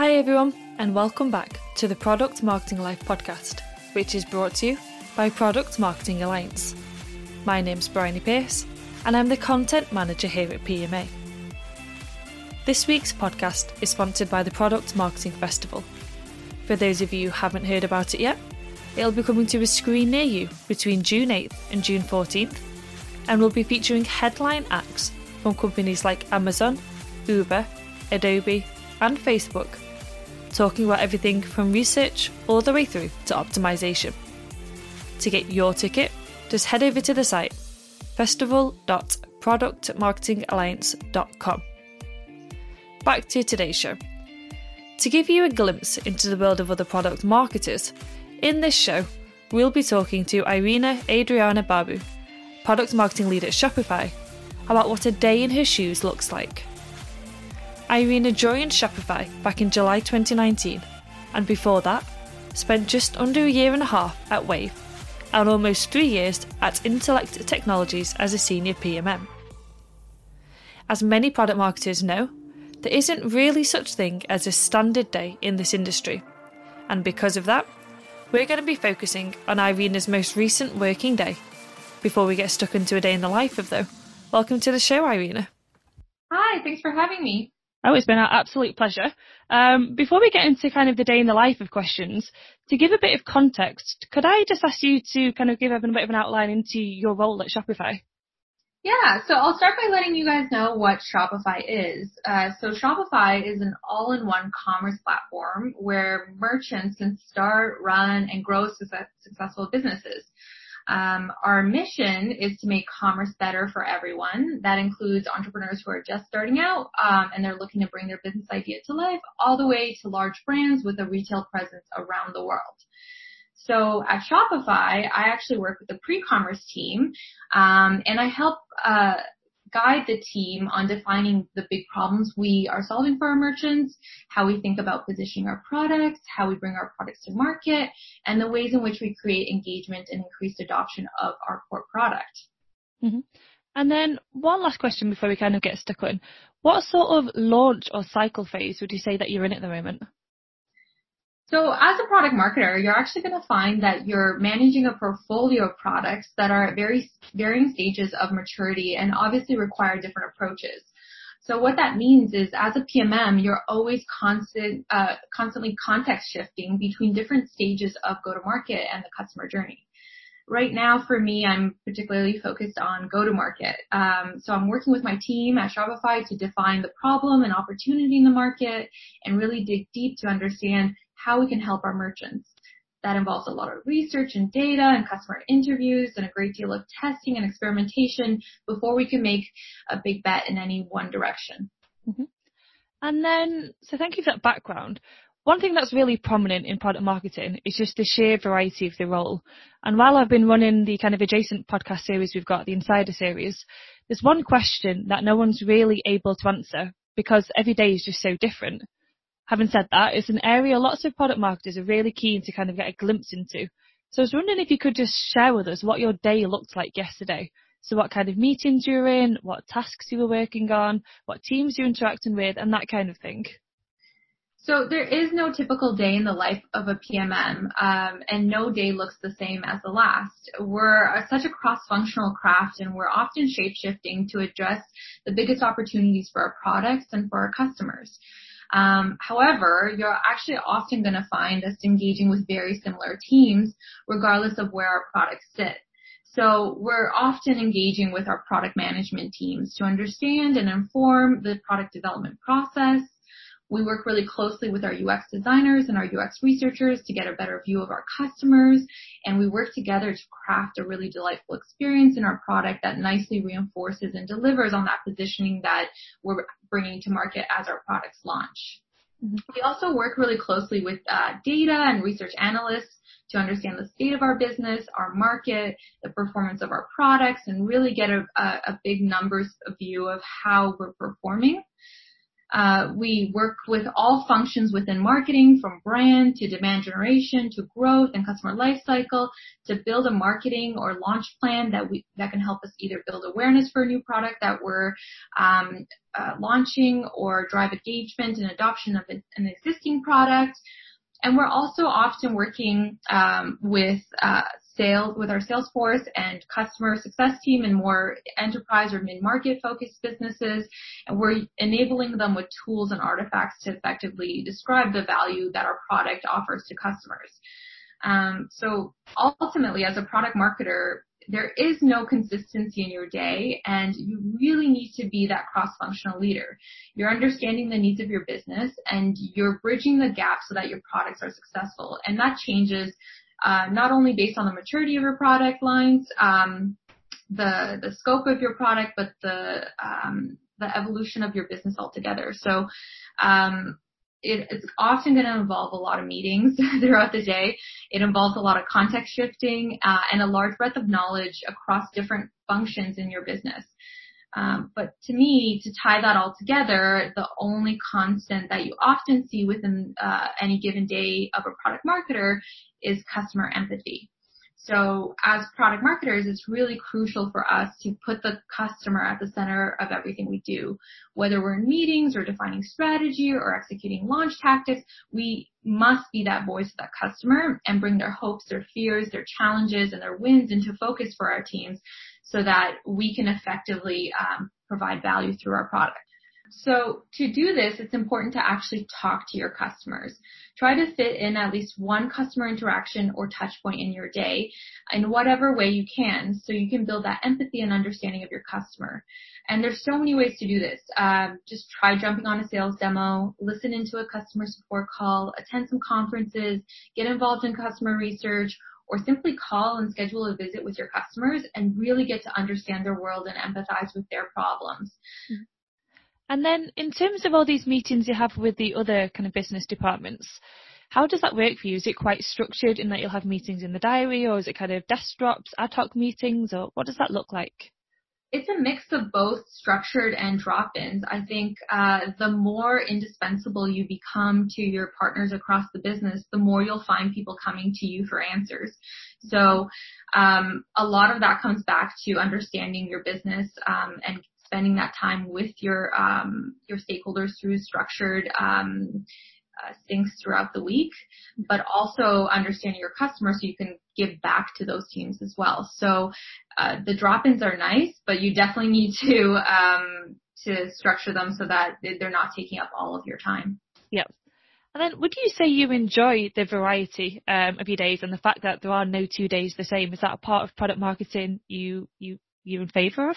Hi, everyone, and welcome back to the Product Marketing Life podcast, which is brought to you by Product Marketing Alliance. My name's Bryony Pierce, and I'm the content manager here at PMA. This week's podcast is sponsored by the Product Marketing Festival. For those of you who haven't heard about it yet, it'll be coming to a screen near you between June 8th and June 14th, and will be featuring headline acts from companies like Amazon, Uber, Adobe, and Facebook, talking about everything from research all the way through to optimization. To get your ticket, just head over to the site festival.productmarketingalliance.com. Back to today's show. To give you a glimpse into the world of other product marketers, in this show, we'll be talking to Irina Adriana Barbu, product marketing lead at Shopify, about what a day in her shoes looks like. Irina joined Shopify back in July 2019, and before that, spent just under a year and a half at Wave and almost three years at Intelex Technologies as a senior PMM. As many product marketers know, there isn't really such thing as a standard day in this industry, and because of that, we're going to be focusing on Irina's most recent working day. Before we get stuck into a day in the life of though, welcome to the show, Irina. Hi, thanks for having me. Oh, it's been an absolute pleasure. Um, before we get into kind of the day in the life of questions, to give a bit of context, could I just ask you to kind of give a bit of an outline into your role at Shopify? Yeah, so I'll start by letting you guys know what Shopify is. Uh, so Shopify is an all-in-one commerce platform where merchants can start, run, and grow success- successful businesses. Um, our mission is to make commerce better for everyone. That includes entrepreneurs who are just starting out um, and they're looking to bring their business idea to life, all the way to large brands with a retail presence around the world. So at Shopify, I actually work with the pre-commerce team, um, and I help uh, guide the team on defining the big problems we are solving for our merchants, how we think about positioning our products, how we bring our products to market, and the ways in which we create engagement and increased adoption of our core product. Mm-hmm. And then one last question before we kind of get stuck in. What sort of launch or cycle phase would you say that you're in at the moment? So as a product marketer, you're actually going to find that you're managing a portfolio of products that are at very varying stages of maturity and obviously require different approaches. So what that means is as a PMM, you're always constant, uh, constantly context shifting between different stages of go to market and the customer journey. Right now for me, I'm particularly focused on go to market. Um, so I'm working with my team at Shopify to define the problem and opportunity in the market and really dig deep to understand how we can help our merchants. That involves a lot of research and data and customer interviews and a great deal of testing and experimentation before we can make a big bet in any one direction. Mm-hmm. And then, so thank you for that background. One thing that's really prominent in product marketing is just the sheer variety of the role. And while I've been running the kind of adjacent podcast series we've got, the Insider series, there's one question that no one's really able to answer because every day is just so different. Having said that, it's an area lots of product marketers are really keen to kind of get a glimpse into. So I was wondering if you could just share with us what your day looked like yesterday. So what kind of meetings you were in, what tasks you were working on, what teams you're interacting with, and that kind of thing. So there is no typical day in the life of a PMM, um, and no day looks the same as the last. We're such a cross-functional craft, and we're often shape-shifting to address the biggest opportunities for our products and for our customers. Um, however, you're actually often going to find us engaging with very similar teams, regardless of where our products sit. So we're often engaging with our product management teams to understand and inform the product development process, we work really closely with our UX designers and our UX researchers to get a better view of our customers, and we work together to craft a really delightful experience in our product that nicely reinforces and delivers on that positioning that we're bringing to market as our products launch. Mm-hmm. We also work really closely with uh, data and research analysts to understand the state of our business, our market, the performance of our products, and really get a, a, a big numbers view of how we're performing. Uh, we work with all functions within marketing from brand to demand generation to growth and customer lifecycle to build a marketing or launch plan that we that can help us either build awareness for a new product that we're um, uh, launching or drive engagement and adoption of an existing product. And we're also often working um, with uh, sales with our sales force and customer success team in more enterprise or mid-market focused businesses. And we're enabling them with tools and artifacts to effectively describe the value that our product offers to customers. Um, so ultimately, as a product marketer, there is no consistency in your day and you really need to be that cross-functional leader. You're understanding the needs of your business and you're bridging the gap so that your products are successful. And that changes uh, not only based on the maturity of your product lines, um, the the scope of your product, but the um, the evolution of your business altogether. So um, it, it's often going to involve a lot of meetings throughout the day. It involves a lot of context shifting uh, and a large breadth of knowledge across different functions in your business. Um, but to me, to tie that all together, the only constant that you often see within uh, any given day of a product marketer is customer empathy. So as product marketers, it's really crucial for us to put the customer at the center of everything we do. Whether we're in meetings or defining strategy or executing launch tactics, we must be that voice of that customer and bring their hopes, their fears, their challenges, and their wins into focus for our teams so that we can effectively um, provide value through our product. So to do this, it's important to actually talk to your customers. Try to fit in at least one customer interaction or touch point in your day in whatever way you can so you can build that empathy and understanding of your customer. And there's so many ways to do this. Um, just try jumping on a sales demo, listen into a customer support call, attend some conferences, get involved in customer research, or simply call and schedule a visit with your customers and really get to understand their world and empathize with their problems. Mm-hmm. And then in terms of all these meetings you have with the other kind of business departments, how does that work for you? Is it quite structured in that you'll have meetings in the diary or is it kind of desk drops, ad hoc meetings or what does that look like? It's a mix of both structured and drop-ins. I think uh, the more indispensable you become to your partners across the business, the more you'll find people coming to you for answers. So um, a lot of that comes back to understanding your business um, and spending that time with your um, your stakeholders through structured um, uh, things throughout the week, but also understanding your customers so you can give back to those teams as well. So uh, the drop-ins are nice, but you definitely need to um, to structure them so that they're not taking up all of your time. Yep. And then, would you say you enjoy the variety um, of your days and the fact that there are no two days the same? Is that a part of product marketing you you you're in favour of?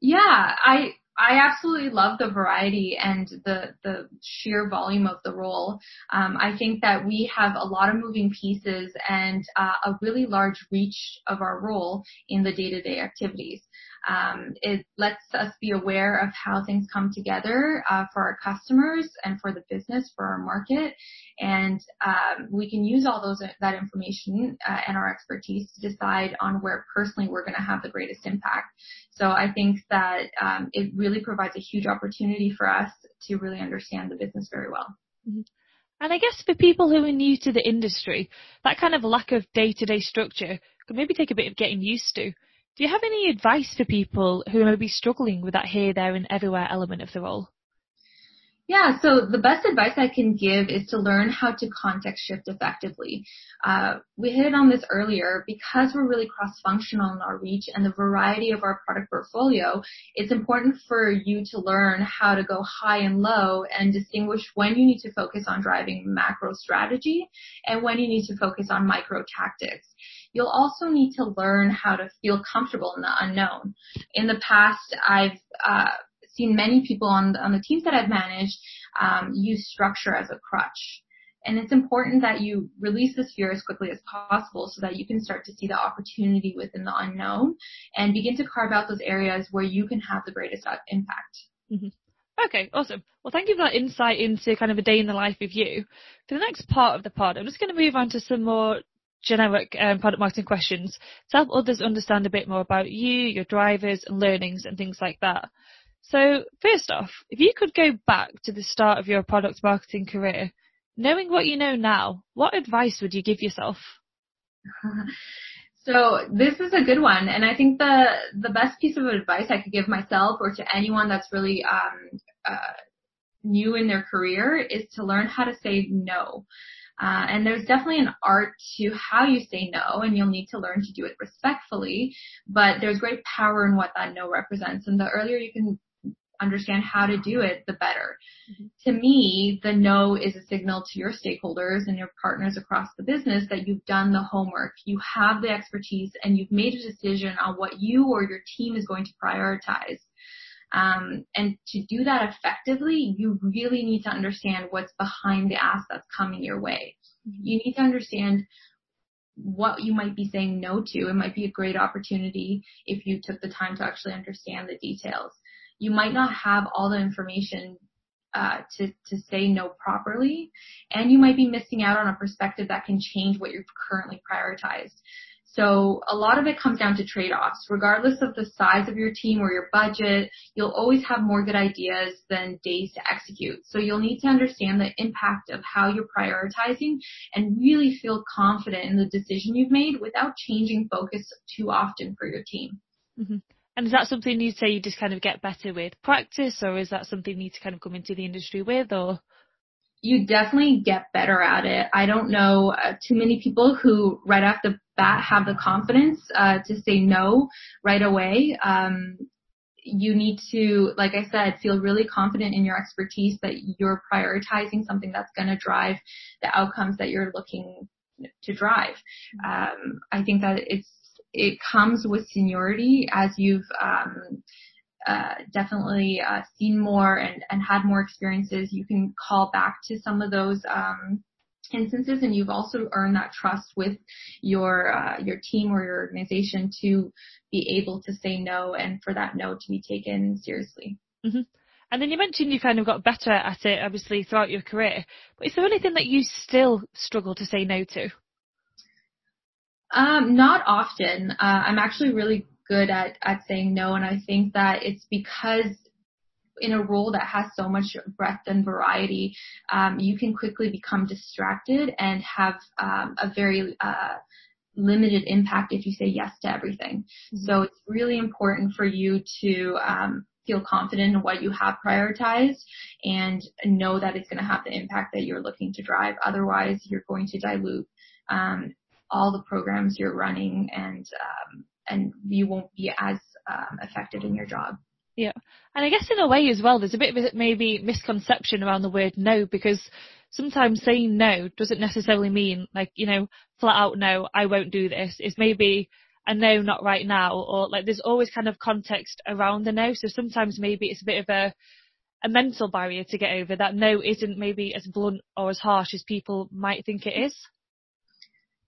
Yeah, I I absolutely love the variety and the the sheer volume of the role. Um, I think that we have a lot of moving pieces and uh, a really large reach of our role in the day-to-day activities. Um, it lets us be aware of how things come together uh, for our customers and for the business, for our market, and um, we can use all those that information uh, and our expertise to decide on where personally we're going to have the greatest impact. So I think that um, it really provides a huge opportunity for us to really understand the business very well. Mm-hmm. And I guess for people who are new to the industry, that kind of lack of day-to-day structure could maybe take a bit of getting used to. Do you have any advice for people who may be struggling with that here, there, and everywhere element of the role? Yeah, so the best advice I can give is to learn how to context shift effectively. Uh, we hit on this earlier because we're really cross-functional in our reach and the variety of our product portfolio. It's important for you to learn how to go high and low and distinguish when you need to focus on driving macro strategy and when you need to focus on micro tactics. You'll also need to learn how to feel comfortable in the unknown. In the past, I've uh, seen many people on the, on the teams that I've managed um, use structure as a crutch. And it's important that you release this fear as quickly as possible so that you can start to see the opportunity within the unknown and begin to carve out those areas where you can have the greatest impact. Mm-hmm. Okay, awesome. Well, thank you for that insight into kind of a day in the life of you. For the next part of the pod, I'm just going to move on to some more generic um, product marketing questions to help others understand a bit more about you, your drivers and learnings and things like that. So, first off, if you could go back to the start of your product marketing career, knowing what you know now, what advice would you give yourself? So this is a good one, and I think the the best piece of advice I could give myself or to anyone that's really um, uh, new in their career is to learn how to say no. Uh, and there's definitely an art to how you say no, and you'll need to learn to do it respectfully. But there's great power in what that no represents, and the earlier you can understand how to do it, the better. Mm-hmm. To me, the no is a signal to your stakeholders and your partners across the business that you've done the homework, you have the expertise, and you've made a decision on what you or your team is going to prioritize. Um, and to do that effectively, you really need to understand what's behind the ask that's coming your way. Mm-hmm. You need to understand what you might be saying no to. It might be a great opportunity if you took the time to actually understand the details. You might not have all the information uh, to to say no properly, and you might be missing out on a perspective that can change what you've currently prioritized. So a lot of it comes down to trade-offs. Regardless of the size of your team or your budget, you'll always have more good ideas than days to execute. So you'll need to understand the impact of how you're prioritizing and really feel confident in the decision you've made without changing focus too often for your team. Mm-hmm. And is that something you'd say you just kind of get better with practice or is that something you need to kind of come into the industry with or? You definitely get better at it. I don't know uh, too many people who right off the bat have the confidence uh, to say no right away. Um, you need to, like I said, feel really confident in your expertise that you're prioritizing something that's going to drive the outcomes that you're looking to drive. Um, I think that it's it comes with seniority as you've um, uh, definitely uh, seen more and, and had more experiences, you can call back to some of those um, instances, and you've also earned that trust with your uh, your team or your organization to be able to say no, and for that no to be taken seriously. Mm-hmm. And then you mentioned you kind of got better at it, obviously, throughout your career. But is there anything that you still struggle to say no to? Um, not often. Uh, I'm actually really good at, at saying no. And I think that it's because in a role that has so much breadth and variety, um, you can quickly become distracted and have um, a very uh, limited impact if you say yes to everything. Mm-hmm. So it's really important for you to um, feel confident in what you have prioritized and know that it's going to have the impact that you're looking to drive. Otherwise, you're going to dilute um, all the programs you're running and um, and you won't be as um, effective in your job. Yeah. And I guess in a way as well, there's a bit of maybe misconception around the word no because sometimes saying no doesn't necessarily mean like, you know, flat out no, I won't do this. It's maybe a no, not right now, or like there's always kind of context around the no. So sometimes maybe it's a bit of a, a mental barrier to get over that no isn't maybe as blunt or as harsh as people might think it is.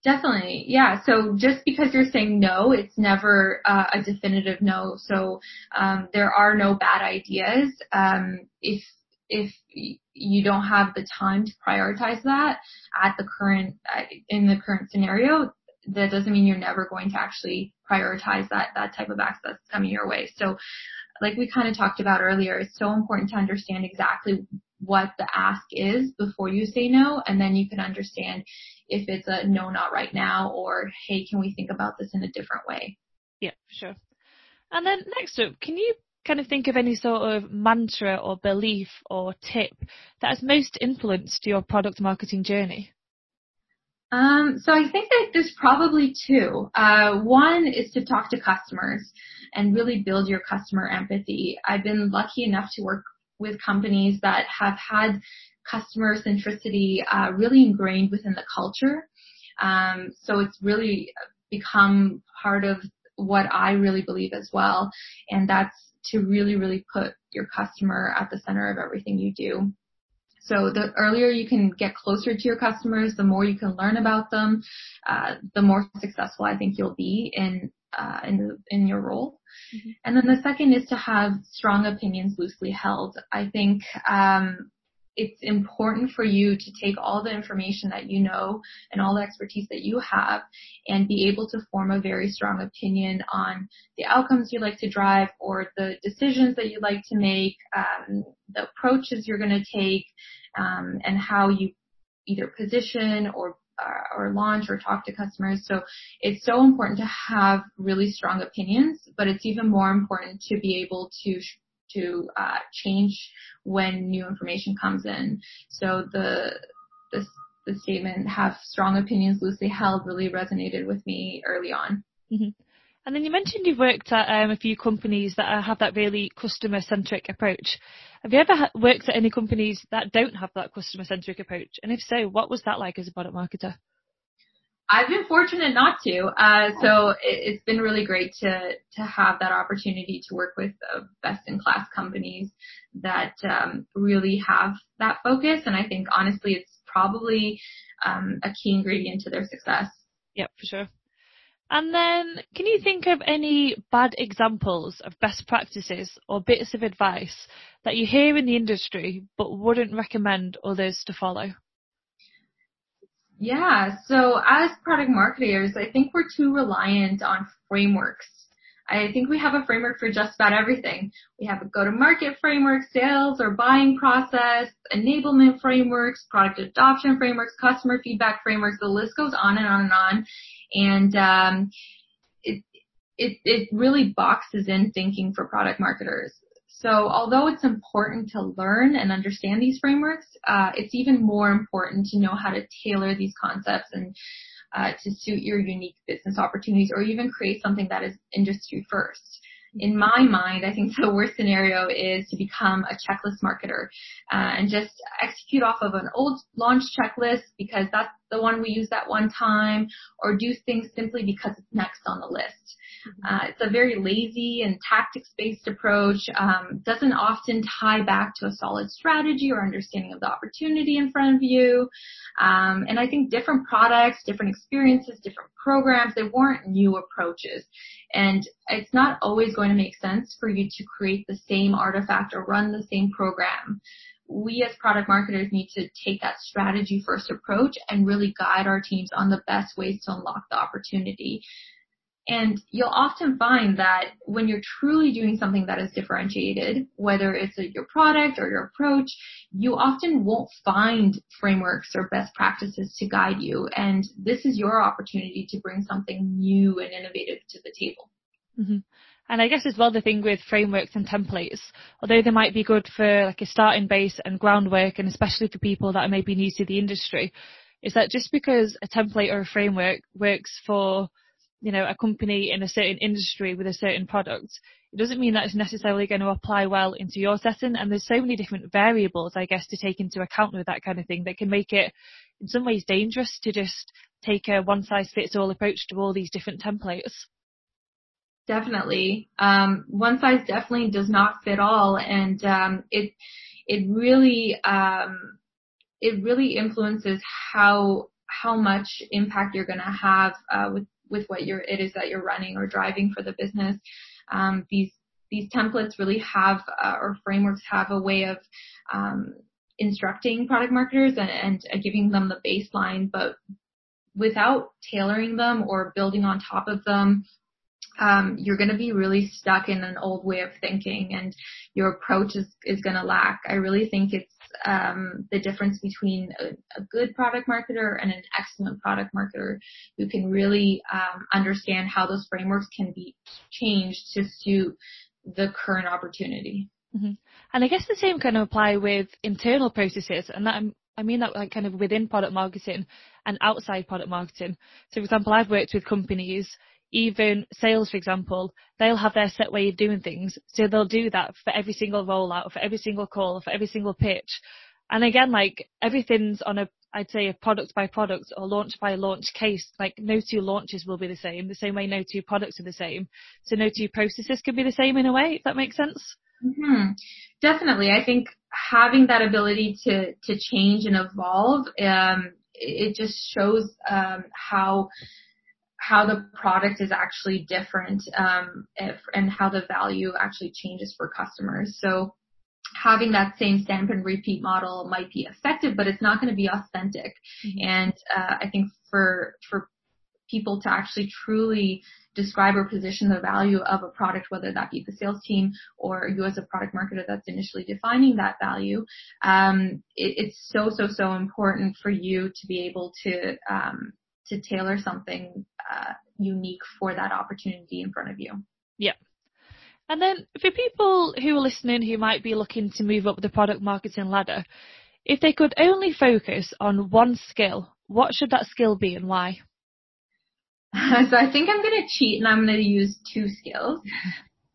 Definitely. Yeah. So just because you're saying no, it's never uh, a definitive no. So um, there are no bad ideas. Um, if if you don't have the time to prioritize that at the current uh, in the current scenario, that doesn't mean you're never going to actually prioritize that that type of access coming your way. So like we kind of talked about earlier, it's so important to understand exactly what the ask is before you say no, and then you can understand if it's a no, not right now, or hey, can we think about this in a different way? Yeah, sure. And then next up, can you kind of think of any sort of mantra or belief or tip that has most influenced your product marketing journey? Um, so I think that there's probably two. Uh, one is to talk to customers and really build your customer empathy. I've been lucky enough to work with companies that have had customer centricity uh, really ingrained within the culture. Um, so it's really become part of what I really believe as well, and that's to really, really put your customer at the center of everything you do. So the earlier you can get closer to your customers, the more you can learn about them, uh, the more successful I think you'll be in uh, in the, in your role. Mm-hmm. And then the second is to have strong opinions loosely held. I think um, it's important for you to take all the information that you know and all the expertise that you have and be able to form a very strong opinion on the outcomes you like to drive or the decisions that you like to make, um, the approaches you're going to take, um, and how you either position or uh, or launch or talk to customers. So it's so important to have really strong opinions, but it's even more important to be able to to uh, change when new information comes in. So the the the statement "have strong opinions loosely held" really resonated with me early on. Mm-hmm. And then you mentioned you've worked at um, a few companies that have that really customer centric approach. Have you ever worked at any companies that don't have that customer centric approach? And if so, what was that like as a product marketer? I've been fortunate not to. Uh, so it, has been really great to to have that opportunity to work with uh, best in class companies that um, really have that focus. And I think honestly, it's probably um, a key ingredient to their success. Yep, for sure. And then, can you think of any bad examples of best practices or bits of advice that you hear in the industry but wouldn't recommend others to follow? Yeah. So as product marketers, I think we're too reliant on frameworks. I think we have a framework for just about everything. We have a go-to-market framework, sales or buying process, enablement frameworks, product adoption frameworks, customer feedback frameworks. The list goes on and on and on. And um, it, it, it really boxes in thinking for product marketers. So although it's important to learn and understand these frameworks, uh, it's even more important to know how to tailor these concepts and uh, to suit your unique business opportunities or even create something that is industry first. In my mind, I think the worst scenario is to become a checklist marketer uh, and just execute off of an old launch checklist because that's the one we use that one time or do things simply because it's next on the list. Uh, it's a very lazy and tactics-based approach. Um, doesn't often tie back to a solid strategy or understanding of the opportunity in front of you. Um, and I think different products, different experiences, different programs, they warrant new approaches. And it's not always going to make sense for you to create the same artifact or run the same program we as product marketers need to take that strategy first approach and really guide our teams on the best ways to unlock the opportunity. And you'll often find that when you're truly doing something that is differentiated, whether it's a, your product or your approach, you often won't find frameworks or best practices to guide you. And this is your opportunity to bring something new and innovative to the table. Mm-hmm. And I guess as well the thing with frameworks and templates, although they might be good for like a starting base and groundwork and especially for people that are maybe new to the industry, is that just because a template or a framework works for you know, a company in a certain industry with a certain product, it doesn't mean that it's necessarily going to apply well into your setting. And there's so many different variables, I guess, to take into account with that kind of thing that can make it in some ways dangerous to just take a one size fits all approach to all these different templates. Definitely. Um, one size definitely does not fit all. And, um, it, it really, um, it really influences how, how much impact you're going to have, uh, with with what you're, it is that you're running or driving for the business. Um, these, these templates really have, uh, or frameworks have a way of, um, instructing product marketers and, and uh, giving them the baseline, but without tailoring them or building on top of them um, you're going to be really stuck in an old way of thinking and your approach is, is going to lack. I really think it's um, the difference between a, a, good product marketer and an excellent product marketer who can really um, understand how those frameworks can be changed to suit the current opportunity. Mm-hmm. And I guess the same kind of apply with internal processes, and that I mean that like kind of within product marketing and outside product marketing. So, for example, I've worked with companies even sales, for example, they'll have their set way of doing things. So they'll do that for every single rollout, for every single call, for every single pitch. And again, like everything's on a, I'd say a product by product or launch by launch case. Like no two launches will be the same, the same way no two products are the same. So no two processes can be the same in a way, if that makes sense. Mm-hmm. Definitely. I think having that ability to, to change and evolve, um, it just shows, um, how, how the product is actually different um, if, and how the value actually changes for customers. So having that same stamp and repeat model might be effective, but it's not going to be authentic. Mm-hmm. And uh, I think for for people to actually truly describe or position the value of a product, whether that be the sales team or you as a product marketer that's initially defining that value, um, it, it's so so so important for you to be able to um, to tailor something uh, unique for that opportunity in front of you. Yeah. And then for people who are listening who might be looking to move up the product marketing ladder, if they could only focus on one skill, what should that skill be and why? so I think I'm going to cheat and I'm going to use two skills.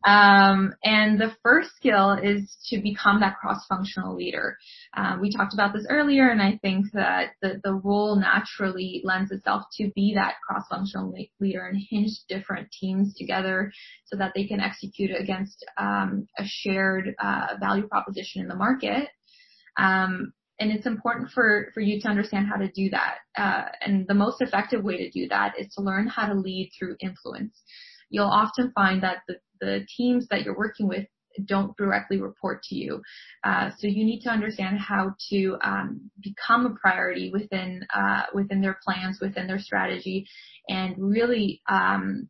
Um, and the first skill is to become that cross-functional leader. Uh, we talked about this earlier, and I think that the, the role naturally lends itself to be that cross-functional leader and hinge different teams together so that they can execute against um, a shared uh, value proposition in the market. Um, and it's important for, for you to understand how to do that. Uh, and the most effective way to do that is to learn how to lead through influence. You'll often find that the, the teams that you're working with don't directly report to you. Uh, so you need to understand how to um, become a priority within uh, within their plans, within their strategy, and really um,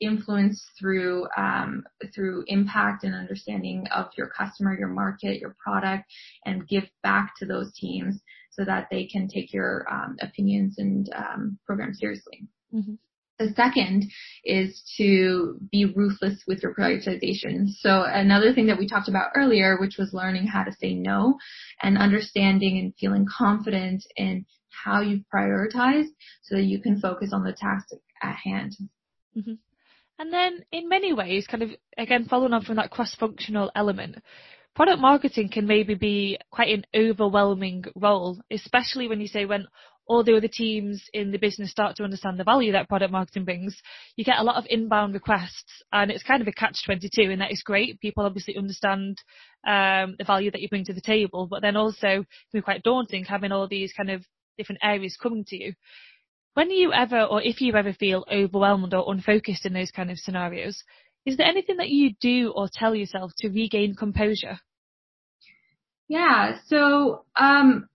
influence through um, through impact and understanding of your customer, your market, your product, and give back to those teams so that they can take your um, opinions and um, programs seriously. Mm-hmm. The second is to be ruthless with your prioritization. So another thing that we talked about earlier, which was learning how to say no and understanding and feeling confident in how you prioritize so that you can focus on the task at hand. Mm-hmm. And then in many ways, kind of again following on from that cross-functional element, product marketing can maybe be quite an overwhelming role, especially when you say when all the other teams in the business start to understand the value that product marketing brings, you get a lot of inbound requests and it's kind of a catch 22 and that is great. People obviously understand um, the value that you bring to the table, but then also it can be quite daunting having all these kind of different areas coming to you. When you ever, or if you ever feel overwhelmed or unfocused in those kind of scenarios, is there anything that you do or tell yourself to regain composure? Yeah, so um,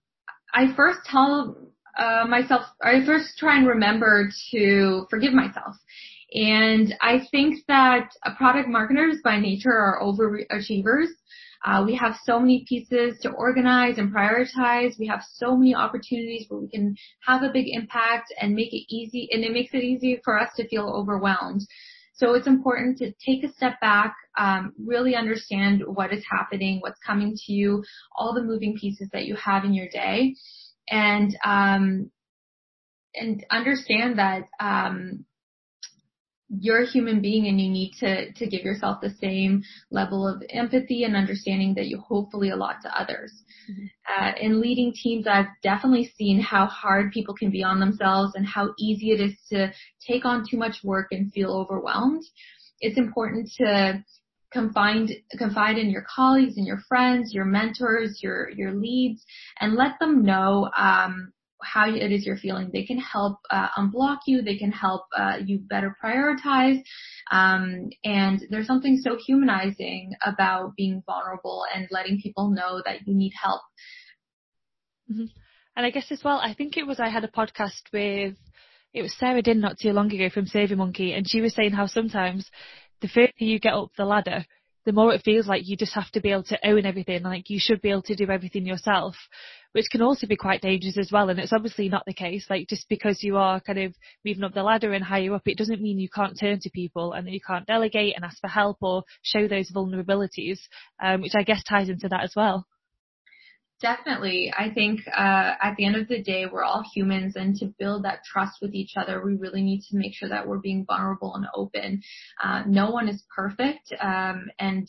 I first tell uh, myself, I first try and remember to forgive myself. And I think that product marketers by nature are overachievers. Uh, we have so many pieces to organize and prioritize. We have so many opportunities where we can have a big impact and make it easy, and it makes it easy for us to feel overwhelmed. So it's important to take a step back, um, really understand what is happening, what's coming to you, all the moving pieces that you have in your day, and um, and understand that um, you're a human being and you need to, to give yourself the same level of empathy and understanding that you hopefully allot to others. Mm-hmm. Uh, in leading teams, I've definitely seen how hard people can be on themselves and how easy it is to take on too much work and feel overwhelmed. It's important to confide, confide in your colleagues and your friends, your mentors, your, your leads, and let them know, um, how it is you're feeling. They can help uh, unblock you. They can help uh, you better prioritize. Um, and there's something so humanizing about being vulnerable and letting people know that you need help. Mm-hmm. And I guess as well, I think it was I had a podcast with it was Sarah Din not too long ago from SurveyMonkey, and she was saying how sometimes the further you get up the ladder, the more it feels like you just have to be able to own everything, like you should be able to do everything yourself, which can also be quite dangerous as well. And it's obviously not the case. Like just because you are kind of moving up the ladder and higher up, it doesn't mean you can't turn to people and that you can't delegate and ask for help or show those vulnerabilities, um, which I guess ties into that as well. Definitely. I think uh, at the end of the day, we're all humans, and to build that trust with each other, we really need to make sure that we're being vulnerable and open. Uh, no one is perfect, um, and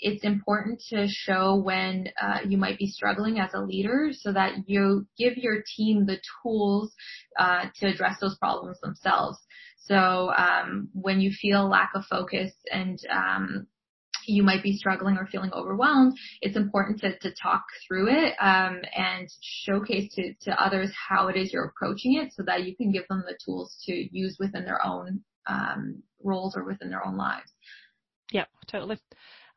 it's important to show when uh, you might be struggling as a leader so that you give your team the tools uh, to address those problems themselves. So um, when you feel lack of focus and um, you might be struggling or feeling overwhelmed, it's important to, to talk through it um, and showcase to, to others how it is you're approaching it so that you can give them the tools to use within their own um, roles or within their own lives. Yeah, totally.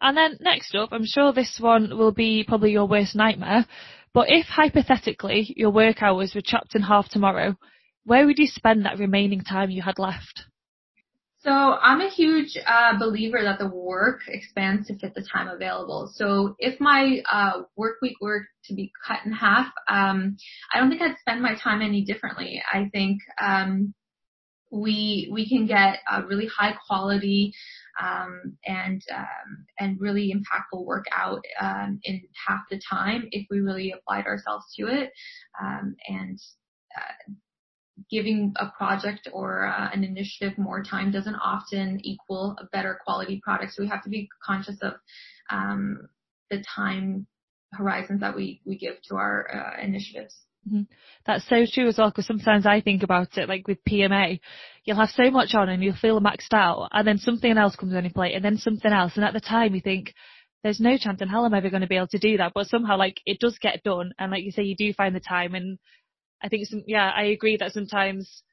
And then next up, I'm sure this one will be probably your worst nightmare, but if hypothetically your work hours were chopped in half tomorrow, where would you spend that remaining time you had left? So I'm a huge uh, believer that the work expands to fit the time available. So if my uh, work week were to be cut in half, um, I don't think I'd spend my time any differently. I think um, we we can get a really high quality um, and um, and really impactful work out um, in half the time if we really applied ourselves to it um, and uh, giving a project or uh, an initiative more time doesn't often equal a better quality product. So we have to be conscious of um, the time horizons that we, we give to our uh, initiatives. Mm-hmm. That's so true as well, because sometimes I think about it, like with PMA, you'll have so much on and you'll feel maxed out, and then something else comes on your plate, and then something else, and at the time you think, there's no chance in hell I'm ever going to be able to do that, but somehow like it does get done, and like you say, you do find the time, and I think some, yeah, I agree that sometimes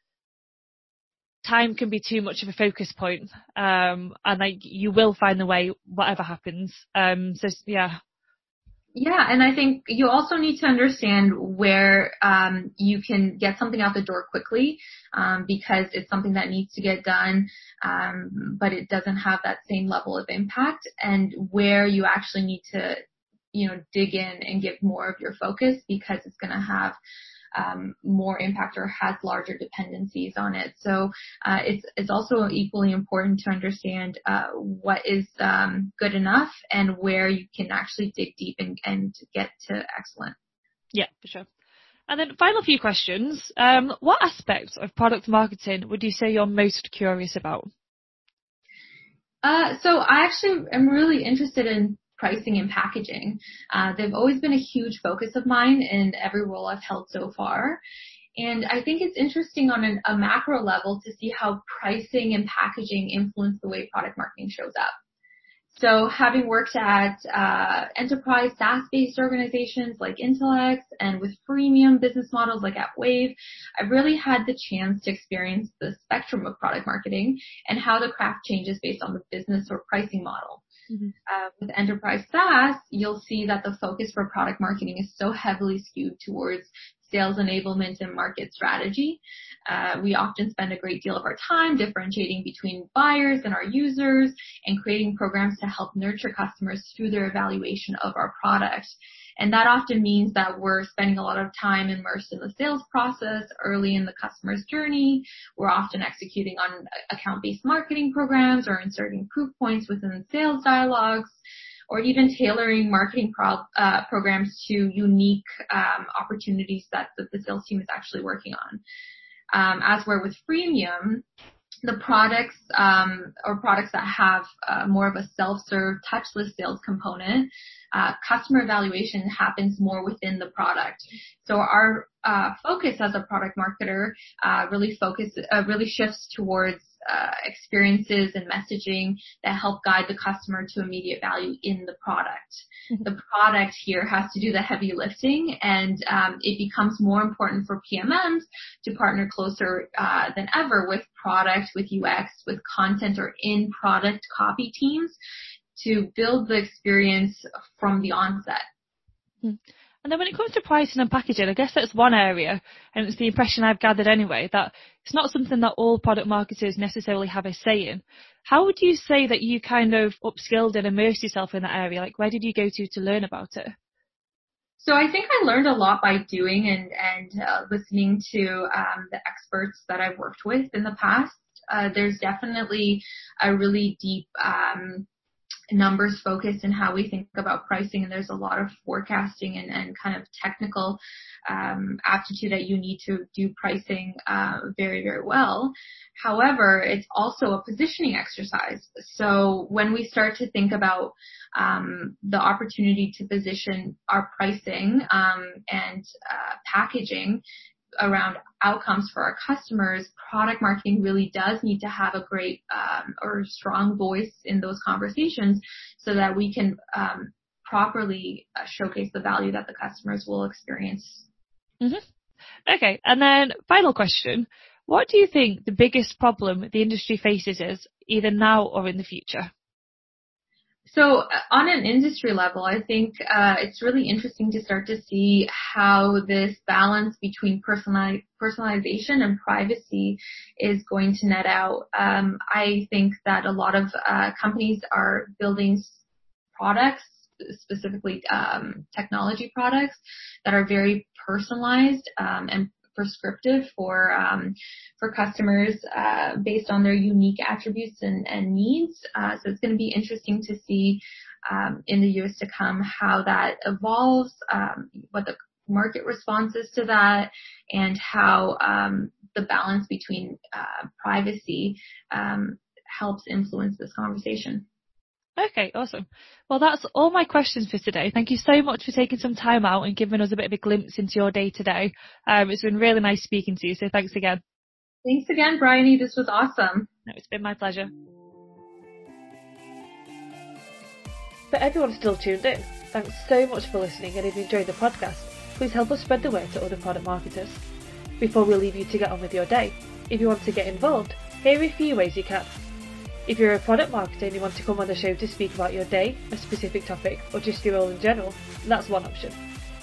time can be too much of a focus point, um, and like you will find the way whatever happens. Um, so yeah, yeah, and I think you also need to understand where um, you can get something out the door quickly um, because it's something that needs to get done, um, but it doesn't have that same level of impact, and where you actually need to, you know, dig in and give more of your focus because it's going to have um, more impact or has larger dependencies on it. So uh, it's it's also equally important to understand uh, what is um, good enough and where you can actually dig deep and, and get to excellent. Yeah, for sure. And then final few questions. Um, what aspects of product marketing would you say you're most curious about? Uh, so I actually am really interested in pricing and packaging. Uh, they've always been a huge focus of mine in every role I've held so far. And I think it's interesting on an, a macro level to see how pricing and packaging influence the way product marketing shows up. So having worked at uh, enterprise SaaS-based organizations like Intelex and with freemium business models like at Wave, I've really had the chance to experience the spectrum of product marketing and how the craft changes based on the business or pricing model. Mm-hmm. Uh, with enterprise SaaS, you'll see that the focus for product marketing is so heavily skewed towards sales enablement and market strategy. Uh, we often spend a great deal of our time differentiating between buyers and our users and creating programs to help nurture customers through their evaluation of our product. And that often means that we're spending a lot of time immersed in the sales process early in the customer's journey. We're often executing on account-based marketing programs or inserting proof points within sales dialogues or even tailoring marketing pro- uh, programs to unique um, opportunities that the, sales team is actually working on. Um, as we're with freemium, the products um, or products that have uh, more of a self-serve touchless sales component, uh, customer evaluation happens more within the product. So our uh, focus as a product marketer uh, really focus uh, really shifts towards uh, experiences and messaging that help guide the customer to immediate value in the product. Mm-hmm. The product here has to do the heavy lifting, and um, it becomes more important for PMMs to partner closer uh, than ever with product, with UX, with content or in product copy teams to build the experience from the onset. And then when it comes to pricing and packaging, I guess that's one area, and it's the impression I've gathered anyway, that it's not something that all product marketers necessarily have a say in. How would you say that you kind of upskilled and immersed yourself in that area? Like, where did you go to to learn about it? So I think I learned a lot by doing and, and uh, listening to um, the experts that I've worked with in the past. Uh, there's definitely a really deep um, numbers focused in how we think about pricing and there's a lot of forecasting and, and kind of technical um, aptitude that you need to do pricing uh, very very well. However it's also a positioning exercise. So when we start to think about um, the opportunity to position our pricing um, and uh, packaging around outcomes for our customers, product marketing really does need to have a great um, or strong voice in those conversations so that we can um, properly uh, showcase the value that the customers will experience. Mm-hmm. Okay, and then final question. What do you think the biggest problem the industry faces is, either now or in the future? So uh, on an industry level, I think uh, it's really interesting to start to see how this balance between personali- personalization and privacy is going to net out. Um, I think that a lot of uh, companies are building products specifically um, technology products that are very personalized um, and prescriptive for um, for customers uh, based on their unique attributes and, and needs. Uh, so it's going to be interesting to see um, in the years to come how that evolves, um, what the market response is to that, and how um, the balance between uh, privacy um, helps influence this conversation. Okay, awesome. Well, that's all my questions for today. Thank you so much for taking some time out and giving us a bit of a glimpse into your day today. Um, it's been really nice speaking to you, so thanks again. Thanks again, Bryony. This was awesome. No, it's been my pleasure. For everyone still tuned in, thanks so much for listening and if you enjoyed the podcast, please help us spread the word to other product marketers. Before we leave you to get on with your day, if you want to get involved, here are a few ways you can. If you're a product marketer and you want to come on the show to speak about your day, a specific topic, or just your role in general, that's one option.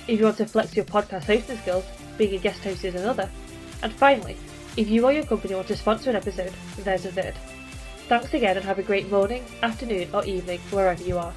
If you want to flex your podcast hosting skills, being a guest host is another. And finally, if you or your company want to sponsor an episode, there's a third. Thanks again and have a great morning, afternoon or evening wherever you are.